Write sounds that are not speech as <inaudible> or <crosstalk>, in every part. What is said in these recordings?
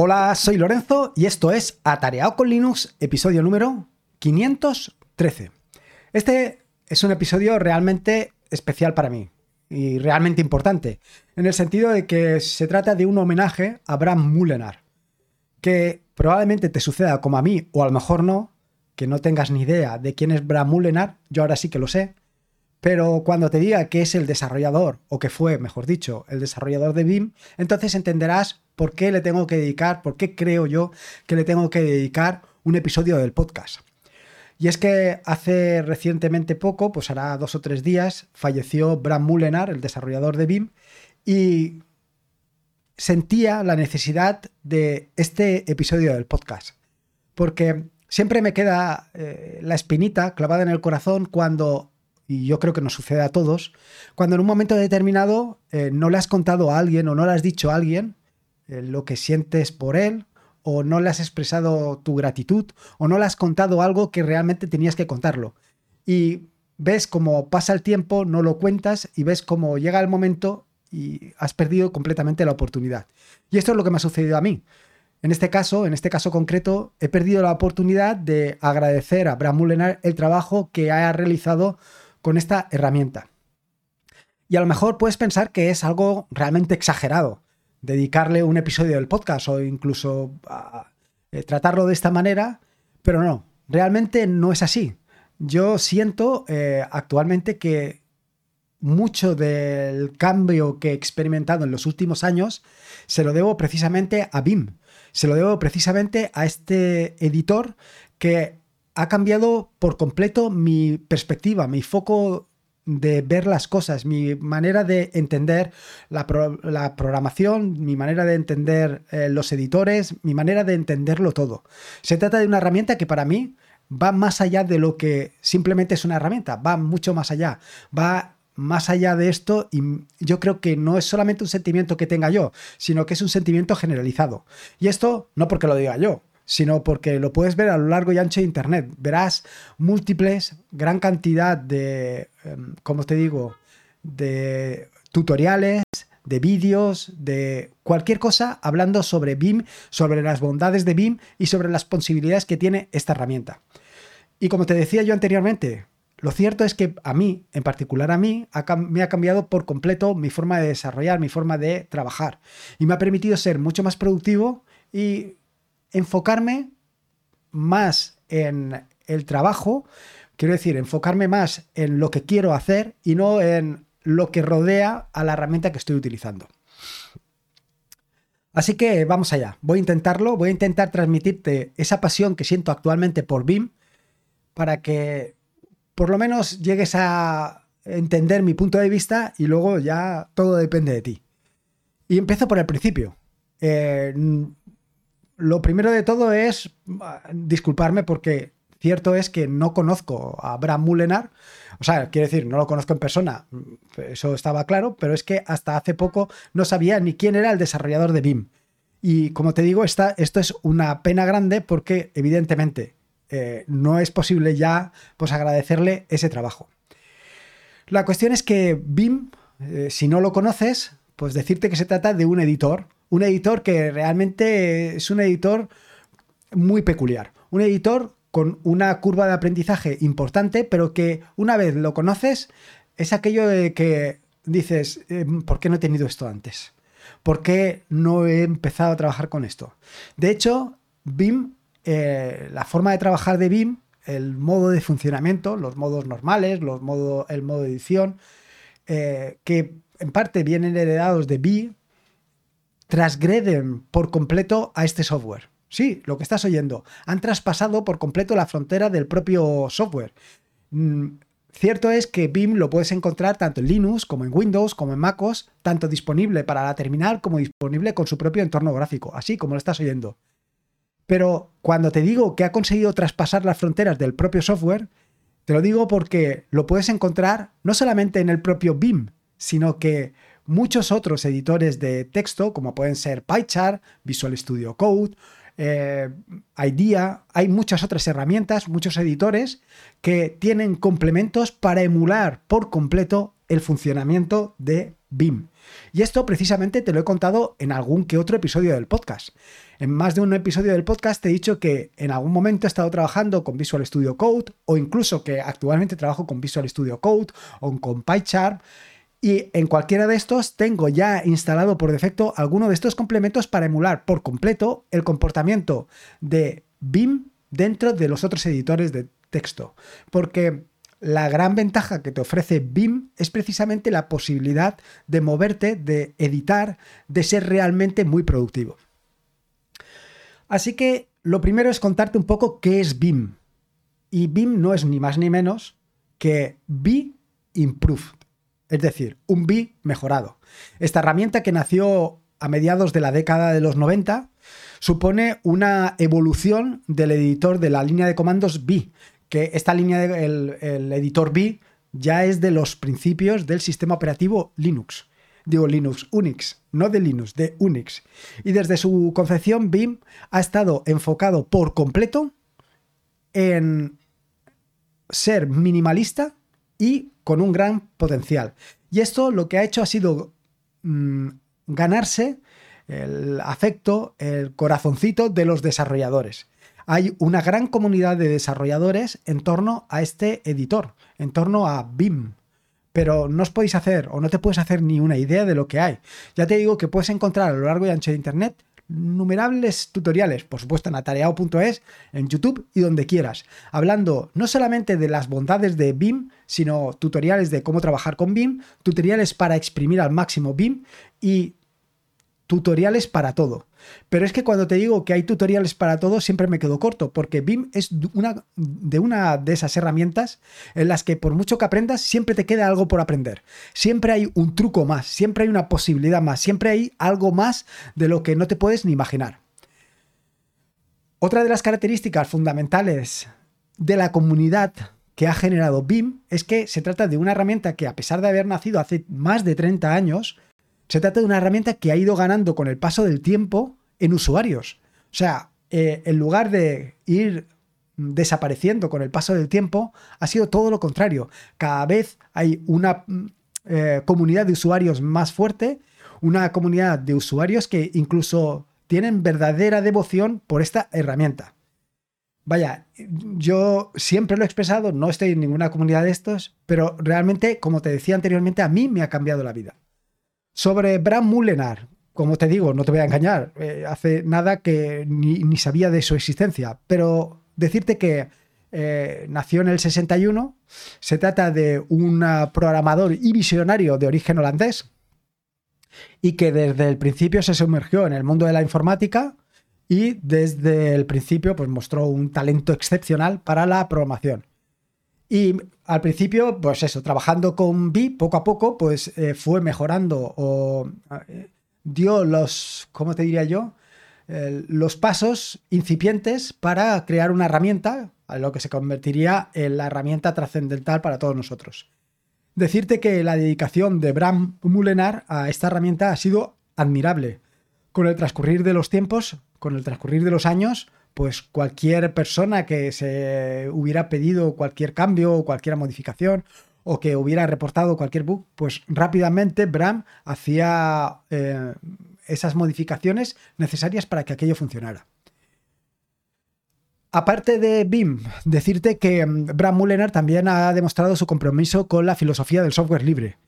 Hola, soy Lorenzo y esto es Atareado con Linux, episodio número 513. Este es un episodio realmente especial para mí y realmente importante, en el sentido de que se trata de un homenaje a Bram Mullenar, que probablemente te suceda como a mí, o a lo mejor no, que no tengas ni idea de quién es Bram Mullenar, yo ahora sí que lo sé, pero cuando te diga que es el desarrollador, o que fue, mejor dicho, el desarrollador de BIM, entonces entenderás por qué le tengo que dedicar, por qué creo yo que le tengo que dedicar un episodio del podcast. Y es que hace recientemente poco, pues hará dos o tres días, falleció Bram Mullenar, el desarrollador de BIM, y sentía la necesidad de este episodio del podcast. Porque siempre me queda eh, la espinita clavada en el corazón cuando y yo creo que nos sucede a todos, cuando en un momento determinado eh, no le has contado a alguien o no le has dicho a alguien lo que sientes por él, o no le has expresado tu gratitud, o no le has contado algo que realmente tenías que contarlo. Y ves cómo pasa el tiempo, no lo cuentas y ves cómo llega el momento y has perdido completamente la oportunidad. Y esto es lo que me ha sucedido a mí. En este caso, en este caso concreto, he perdido la oportunidad de agradecer a Bram Mullenar el trabajo que ha realizado con esta herramienta. Y a lo mejor puedes pensar que es algo realmente exagerado dedicarle un episodio del podcast o incluso eh, tratarlo de esta manera, pero no, realmente no es así. Yo siento eh, actualmente que mucho del cambio que he experimentado en los últimos años se lo debo precisamente a BIM. Se lo debo precisamente a este editor que ha cambiado por completo mi perspectiva, mi foco de ver las cosas, mi manera de entender la, programación, mi manera de entender eh, los editores, mi manera de entenderlo todo. Se trata de una herramienta que para mí va más allá de lo que simplemente es una herramienta, va mucho más allá, va más allá de esto y yo creo que no es solamente un sentimiento que tenga yo, sino que es un sentimiento generalizado. Y esto no porque lo diga yo, sino porque lo puedes ver a lo largo y ancho de Internet. Verás múltiples, gran cantidad de, em, como te digo, de tutoriales, de vídeos, de cualquier cosa hablando sobre BIM, sobre las bondades de BIM y sobre las posibilidades que tiene esta herramienta. Y como te decía yo anteriormente, lo cierto es que a mí, en particular a mí, me ha cambiado por completo mi forma de desarrollar, mi forma de trabajar. Y me ha permitido ser mucho más productivo y enfocarme más en el trabajo, quiero decir, enfocarme más en lo que quiero hacer y no en lo que rodea a la herramienta que estoy utilizando. Así que vamos allá, voy a intentarlo, voy a intentar transmitirte esa pasión que siento actualmente por BIM para que por lo menos llegues a entender mi punto de vista y luego ya todo depende de ti. Y empiezo por el principio. Eh, lo primero de todo es ah, disculparme porque cierto es que no conozco a Bram Mullenar. O sea, quiero decir, no lo conozco en persona, eso estaba claro, pero es que hasta hace poco no sabía ni quién era el desarrollador de BIM. Y como te digo, esta, esto es una pena grande porque evidentemente eh, no es posible ya pues, agradecerle ese trabajo. La cuestión es que BIM, eh, si no lo conoces, pues decirte que se trata de un editor un editor que realmente es un editor muy peculiar. Un editor con una curva de aprendizaje importante, pero que una vez lo conoces, es aquello de que dices, em, ¿por qué no he tenido esto antes? ¿Por qué no he empezado a trabajar con esto? De hecho, BIM, eh, la forma de trabajar de BIM, el modo de funcionamiento, los modos normales, los modo, el modo de edición, eh, que en parte vienen heredados de BIM, transgreden por completo a este software. Sí, lo que estás oyendo. Han traspasado por completo la frontera del propio software. Mm, cierto es que BIM lo puedes encontrar tanto en Linux como en Windows como en MacOS, tanto disponible para la terminal como disponible con su propio entorno gráfico, así como lo estás oyendo. Pero cuando te digo que ha conseguido traspasar las fronteras del propio software, te lo digo porque lo puedes encontrar no solamente en el propio BIM, sino que muchos otros editores de texto, como pueden ser PyChart, Visual Studio Code, eh, IDEA, hay muchas otras herramientas, muchos editores que tienen complementos para emular por completo el funcionamiento de BIM. Y esto precisamente te lo he contado en algún que otro episodio del podcast. En más de un episodio del podcast te he dicho que en algún momento he estado trabajando con Visual Studio Code o incluso que actualmente trabajo con Visual Studio Code o con PyCharm. Y en cualquiera de estos tengo ya instalado por defecto alguno de estos complementos para emular por completo el comportamiento de BIM dentro de los otros editores de texto. Porque la gran ventaja que te ofrece BIM es precisamente la posibilidad de moverte, de editar, de ser realmente muy productivo. Así que lo primero es contarte un poco qué es BIM. Y BIM no es ni más ni menos que Be Improved, es decir, un BI mejorado. Esta herramienta que nació a mediados de la década de los 90 supone una evolución del editor de la línea de comandos BI, que esta línea del el editor B ya es de los principios del sistema operativo Linux. Digo Linux, Unix, no de Linux, de Unix. Y desde su concepción, BIM ha estado enfocado por completo en ser minimalista y con un gran potencial. Y esto lo que ha hecho ha sido mm, ganarse el afecto, el corazoncito de los desarrolladores hay una gran comunidad de desarrolladores en torno a este editor, en torno a BIM. Pero no os podéis hacer o no te puedes hacer ni una idea de lo que hay. Ya te digo que puedes encontrar a lo largo y ancho de Internet innumerables tutoriales, por supuesto en atareado.es, en YouTube y donde quieras, hablando no solamente de las bondades de BIM, sino tutoriales de cómo trabajar con BIM, tutoriales para exprimir al máximo BIM y tutoriales para todo. Pero es que cuando te digo que hay tutoriales para todo, siempre me quedo corto, porque BIM es una, de una de esas herramientas en las que por mucho que aprendas, siempre te queda algo por aprender. Siempre hay un truco más, siempre hay una posibilidad más, siempre hay algo más de lo que no te puedes ni imaginar. Otra de las características fundamentales de la comunidad que ha generado BIM es que se trata de una herramienta que a pesar de haber nacido hace más de 30 años, se trata de una herramienta que ha ido ganando con el paso del tiempo en usuarios. O sea, eh, en lugar de ir desapareciendo con el paso del tiempo, ha sido todo lo contrario. Cada vez hay una mm, eh, comunidad de usuarios más fuerte, una comunidad de usuarios que incluso tienen verdadera devoción por esta herramienta. Vaya, yo siempre lo he expresado, no estoy en ninguna comunidad de estos, pero realmente, como te decía anteriormente, a mí me ha cambiado la vida. Sobre Bram Mullenar, como te digo, no te voy a engañar, eh, hace nada que ni, sabía de su existencia, pero decirte que eh, nació en el 61, se trata de un programador y visionario de origen holandés y que desde el principio se sumergió en el mundo de la informática y desde el principio pues, mostró un talento excepcional para la programación. Y al principio, pues eso, trabajando con Vi, poco a poco, pues eh, fue mejorando o eh, dio los, ¿cómo te diría yo? los pasos incipientes para crear una herramienta, a lo que se convertiría en la herramienta trascendental para todos nosotros. Decirte que la dedicación de Bram Mulenar a esta herramienta ha sido admirable. Con el transcurrir de los tiempos, con el transcurrir de los años, pues cualquier persona que se hubiera pedido cualquier cambio o cualquier modificación o que hubiera reportado cualquier bug, pues rápidamente Bram hacía eh, esas modificaciones necesarias para que aquello funcionara. Aparte de BIM, decirte que mm, Bram Mullener también ha demostrado su compromiso con la filosofía del software libre.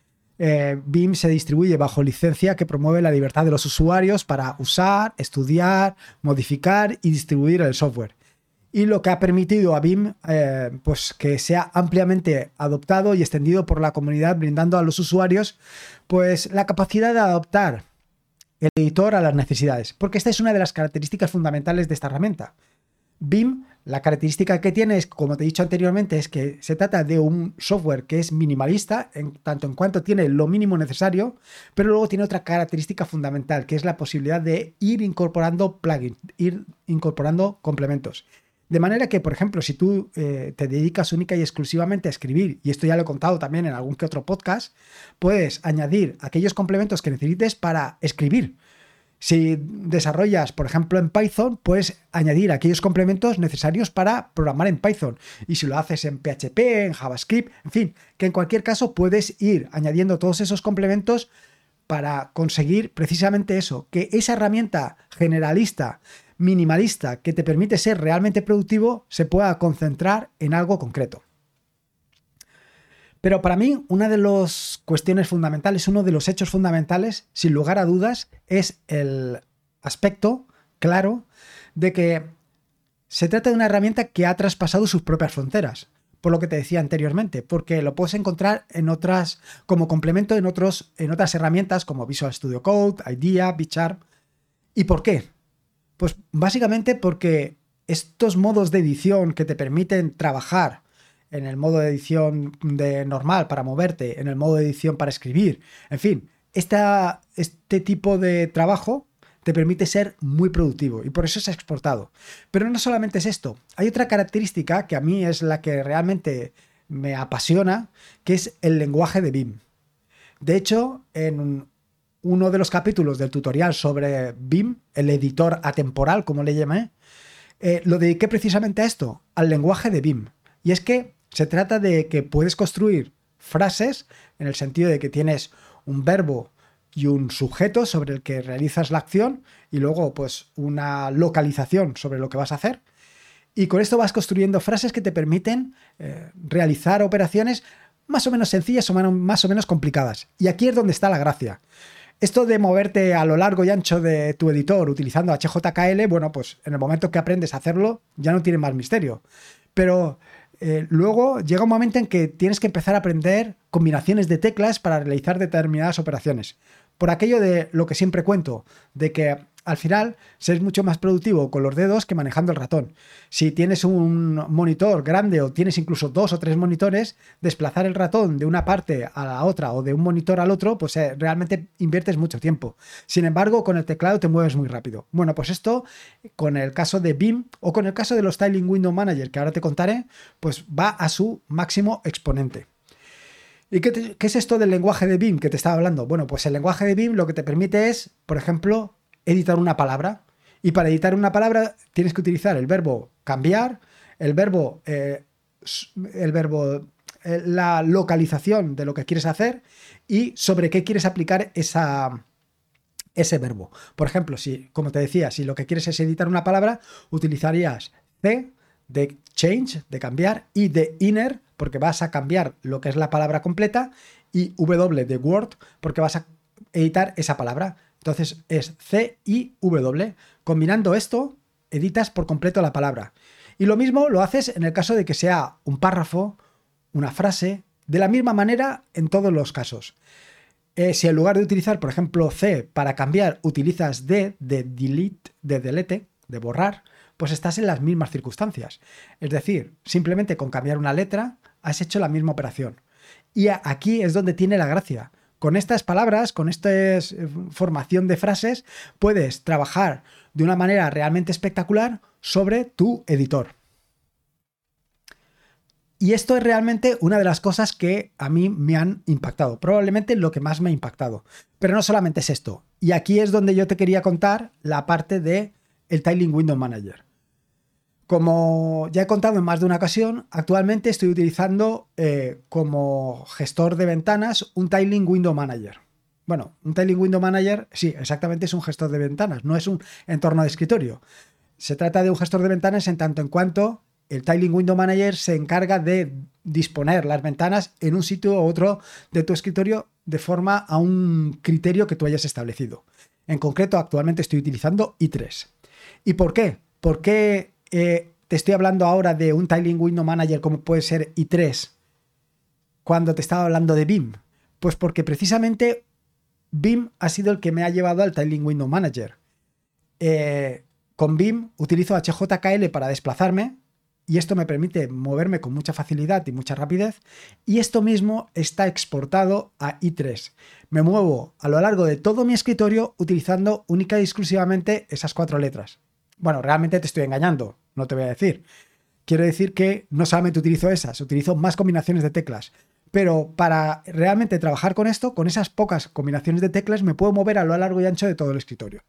Eh, BIM se distribuye bajo licencia que promueve la libertad de los usuarios para usar, estudiar, modificar y distribuir el software. Y lo que ha permitido a BIM eh, pues que sea ampliamente adoptado y extendido por la comunidad, brindando a los usuarios pues, la capacidad de adoptar el editor a las necesidades. Porque esta es una de las características fundamentales de esta herramienta. BIM la característica que tiene es, como te he dicho anteriormente, es que se trata de un software que es minimalista, tanto en cuanto tiene lo mínimo necesario, pero luego tiene otra característica fundamental, que es la posibilidad de ir incorporando plugins, ir incorporando complementos. De manera que, por ejemplo, si tú eh, te dedicas única y exclusivamente a escribir, y esto ya lo he contado también en algún que otro podcast, puedes añadir aquellos complementos que necesites para escribir. Si desarrollas, por ejemplo, en Python, puedes añadir aquellos complementos necesarios para programar en Python. Y si lo haces en PHP, en JavaScript, en fin, que en cualquier caso puedes ir añadiendo todos esos complementos para conseguir precisamente eso, que esa herramienta generalista, minimalista, que te permite ser realmente productivo, se pueda concentrar en algo concreto. Pero para mí, una de las cuestiones fundamentales, uno de los hechos fundamentales, sin lugar a dudas, es el aspecto claro de que se trata de una herramienta que ha traspasado sus propias fronteras, por lo que te decía anteriormente, porque lo puedes encontrar en otras, como complemento en, otros, en otras herramientas como Visual Studio Code, IDEA, Bicharp. ¿Y por qué? Pues básicamente porque estos modos de edición que te permiten trabajar en el modo de edición de normal para moverte, en el modo de edición para escribir, en fin, este tipo de trabajo te permite ser muy productivo y por eso se ha exportado. Pero no solamente es esto, hay otra característica que a mí es la que realmente me apasiona, que es el lenguaje de BIM. De hecho, en uno de los capítulos del tutorial sobre BIM, el editor atemporal, como le llamé, eh, lo dediqué precisamente a esto, al lenguaje de BIM. Y es que se trata de que puedes construir frases en el sentido de que tienes un verbo y un sujeto sobre el que realizas la acción y luego pues una localización sobre lo que vas a hacer. Y con esto vas construyendo frases que te permiten eh, realizar operaciones más o menos sencillas o más o menos complicadas. Y aquí es donde está la gracia. Esto de moverte a lo largo y ancho de tu editor utilizando HJKL, bueno, pues en el momento que aprendes a hacerlo ya no tiene más misterio. Pero eh, luego llega un momento en que tienes que empezar a aprender combinaciones de teclas para realizar determinadas operaciones. Por aquello de lo que siempre cuento, de que al final seres mucho más productivo con los dedos que manejando el ratón. Si tienes un monitor grande o tienes incluso dos o tres monitores, desplazar el ratón de una parte a la otra o de un monitor al otro, pues eh, realmente inviertes mucho tiempo. Sin embargo, con el teclado te mueves muy rápido. Bueno, pues esto con el caso de BIM o con el caso de los Styling Window Manager, que ahora te contaré, pues va a su máximo exponente. ¿Y qué, qué, es esto del lenguaje de BIM que te estaba hablando? Bueno, pues el lenguaje de BIM lo que te permite es, por ejemplo, editar una palabra. Y para editar una palabra tienes que utilizar el verbo cambiar, el verbo, eh, el verbo, eh, la localización de lo que quieres hacer y sobre qué quieres aplicar esa, ese verbo. Por ejemplo, si, como te decía, si lo que quieres es editar una palabra, utilizarías C de change, de cambiar, y de inner, porque vas a cambiar lo que es la palabra completa, y W de word, porque vas a editar esa palabra. Entonces es C y W. Combinando esto, editas por completo la palabra. Y lo mismo lo haces en el caso de que sea un párrafo, una frase, de la misma manera en todos los casos. Eh, si en lugar de utilizar, por ejemplo, C para cambiar, utilizas D de delete, de delete, de borrar, pues estás en las mismas circunstancias. Es decir, simplemente con cambiar una letra has hecho la misma operación. Y aquí es donde tiene la gracia con estas palabras, con esta eh, formación de frases, puedes trabajar de una manera realmente espectacular sobre tu editor. Y esto es realmente una de las cosas que a mí me han impactado, probablemente lo que más me ha impactado. Pero no solamente es esto. Y aquí es donde yo te quería contar la parte de el Tiling Window Manager. Como ya he contado en más de una ocasión, actualmente estoy utilizando eh, como gestor de ventanas un Tiling Window Manager. Bueno, un Tiling Window Manager, sí, exactamente es un gestor de ventanas, no es un entorno de escritorio. Se trata de un gestor de ventanas en tanto en cuanto el Tiling Window Manager se encarga de disponer las ventanas en un sitio u otro de tu escritorio de forma a un criterio que tú hayas establecido. En concreto, actualmente estoy utilizando i3. ¿Y por qué? ¿Por qué eh, te estoy hablando ahora de un Tiling Window Manager como puede ser i3 cuando te estaba hablando de BIM? Pues porque precisamente BIM ha sido el que me ha llevado al Tiling Window Manager. Eh, con BIM utilizo HJKL para desplazarme y esto me permite moverme con mucha facilidad y mucha rapidez y esto mismo está exportado a i3. Me muevo a lo largo de todo mi escritorio utilizando única y exclusivamente esas cuatro letras. Bueno, realmente te estoy engañando, no te voy a decir. Quiero decir que no solamente utilizo esas, utilizo más combinaciones de teclas. Pero para realmente trabajar con esto, con esas pocas combinaciones de teclas, me puedo mover a lo largo y ancho de todo el escritorio.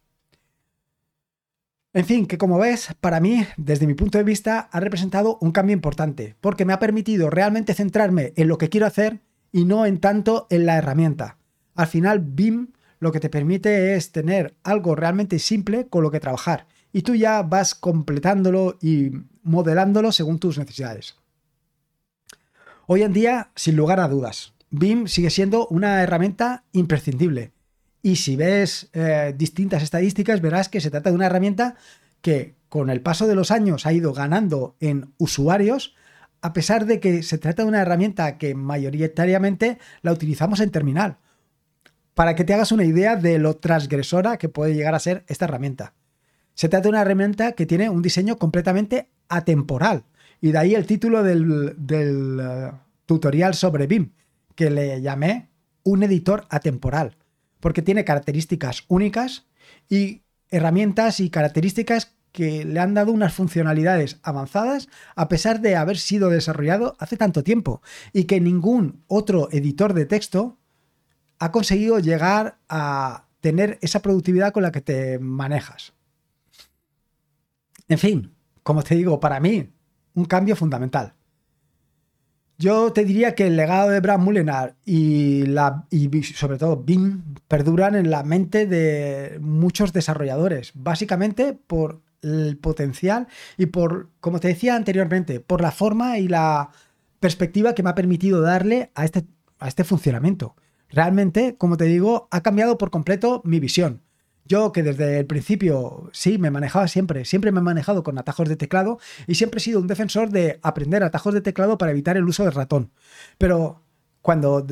En fin, que como ves, para mí, desde mi punto de vista, ha representado un cambio importante, porque me ha permitido realmente centrarme en lo que quiero hacer y no en tanto en la herramienta. Al final, BIM lo que te permite es tener algo realmente simple con lo que trabajar. Y tú ya vas completándolo y modelándolo según tus necesidades. Hoy en día, sin lugar a dudas, BIM sigue siendo una herramienta imprescindible. Y si ves eh, distintas estadísticas, verás que se trata de una herramienta que con el paso de los años ha ido ganando en usuarios, a pesar de que se trata de una herramienta que mayoritariamente la utilizamos en terminal. Para que te hagas una idea de lo transgresora que puede llegar a ser esta herramienta. Se trata de una herramienta que tiene un diseño completamente atemporal. Y de ahí el título del, eh, tutorial sobre BIM, que le llamé un editor atemporal, porque tiene características únicas y herramientas y características que le han dado unas funcionalidades avanzadas a pesar de haber sido desarrollado hace tanto tiempo y que ningún otro editor de texto ha conseguido llegar a tener esa productividad con la que te manejas. En fin, como te digo, para mí, un cambio fundamental. Yo te diría que el legado de Brad Mullenar y, la, y sobre todo BIM perduran en la mente de muchos desarrolladores, básicamente por el potencial y por, como te decía anteriormente, por la forma y la perspectiva que me ha permitido darle a este, a este funcionamiento. Realmente, como te digo, ha cambiado por completo mi visión. Yo que desde el principio sí me manejaba siempre, siempre me he manejado con atajos de teclado y siempre he sido un defensor de aprender atajos de teclado para evitar el uso del ratón. Pero cuando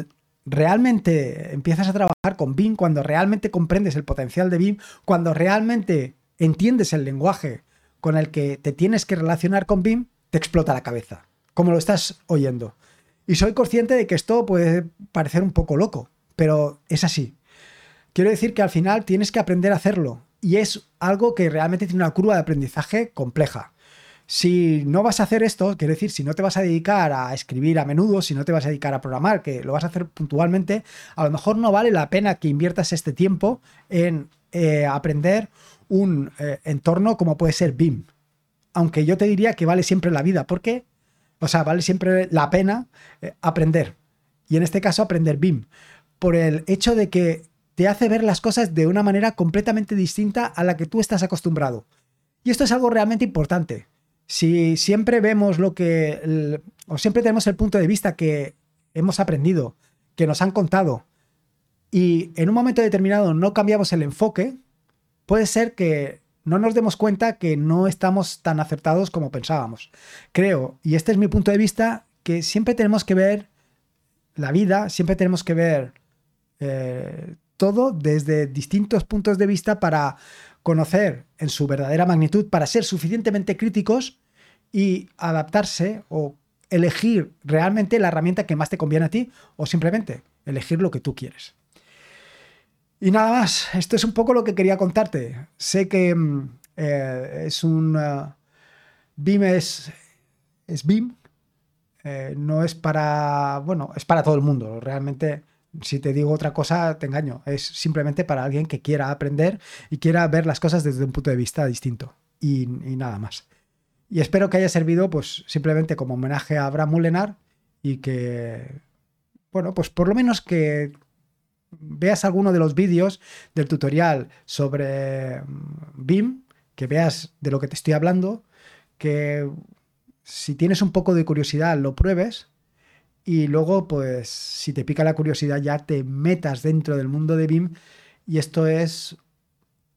realmente empiezas a trabajar con BIM, cuando realmente comprendes el potencial de BIM, cuando realmente entiendes el lenguaje con el que te tienes que relacionar con BIM, te explota la cabeza, como lo estás oyendo. Y soy consciente de que esto puede parecer un poco loco, pero es así. Quiero decir que al final tienes que aprender a hacerlo y es algo que realmente tiene una curva de aprendizaje compleja. Si no vas a hacer esto, quiero decir, si no te vas a dedicar a escribir a menudo, si no te vas a dedicar a programar, que lo vas a hacer puntualmente, a lo mejor no vale la pena que inviertas este tiempo en eh, aprender un eh, entorno como puede ser BIM. Aunque yo te diría que vale siempre la vida, porque, o sea, vale siempre la pena eh, aprender. Y en este caso aprender BIM. Por el hecho de que te hace ver las cosas de una manera completamente distinta a la que tú estás acostumbrado. Y esto es algo realmente importante. Si siempre vemos lo que, o siempre tenemos el punto de vista que hemos aprendido, que nos han contado, y en un momento determinado no cambiamos el enfoque, puede ser que no nos demos cuenta que no estamos tan acertados como pensábamos. Creo, y este es mi punto de vista, que siempre tenemos que ver la vida, siempre tenemos que ver eh, todo desde distintos puntos de vista para conocer en su verdadera magnitud, para ser suficientemente críticos y adaptarse o elegir realmente la herramienta que más te conviene a ti o simplemente elegir lo que tú quieres. Y nada más, esto es un poco lo que quería contarte. Sé que mm, eh, es un... BIM es, es BIM, eh, no es para... Bueno, es para todo el mundo. Realmente si te digo otra cosa, te engaño. Es simplemente para alguien que quiera aprender y quiera ver las cosas desde un punto de vista distinto. Y, nada más. Y espero que haya servido, pues, simplemente como homenaje a Abraham Mullenar y que, bueno, pues por lo menos que veas alguno de los vídeos del tutorial sobre mm, BIM, que veas de lo que te estoy hablando, que si tienes un poco de curiosidad lo pruebes y luego, pues, si te pica la curiosidad, ya te metas dentro del mundo de BIM y esto es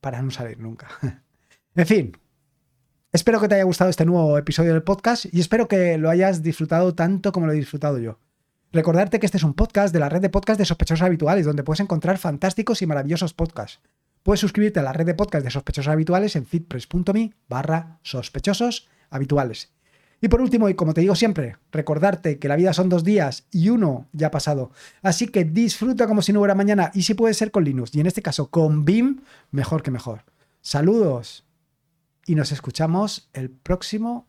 para no salir nunca. <laughs> en fin, espero que te haya gustado este nuevo episodio del podcast y espero que lo hayas disfrutado tanto como lo he disfrutado yo. Recordarte que este es un podcast de la red de podcast de sospechosos habituales, donde puedes encontrar fantásticos y maravillosos podcasts. Puedes suscribirte a la red de podcast de sospechosos habituales en fitpress.me barra sospechosos habituales. Y por último, y como te digo siempre, recordarte que la vida son dos días y uno ya ha pasado. Así que disfruta como si no hubiera mañana y si puede ser con Linux y en este caso con BIM, mejor que mejor. Saludos y nos escuchamos el próximo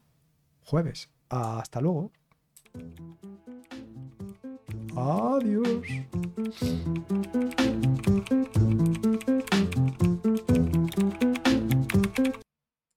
jueves. Hasta luego. Adiós.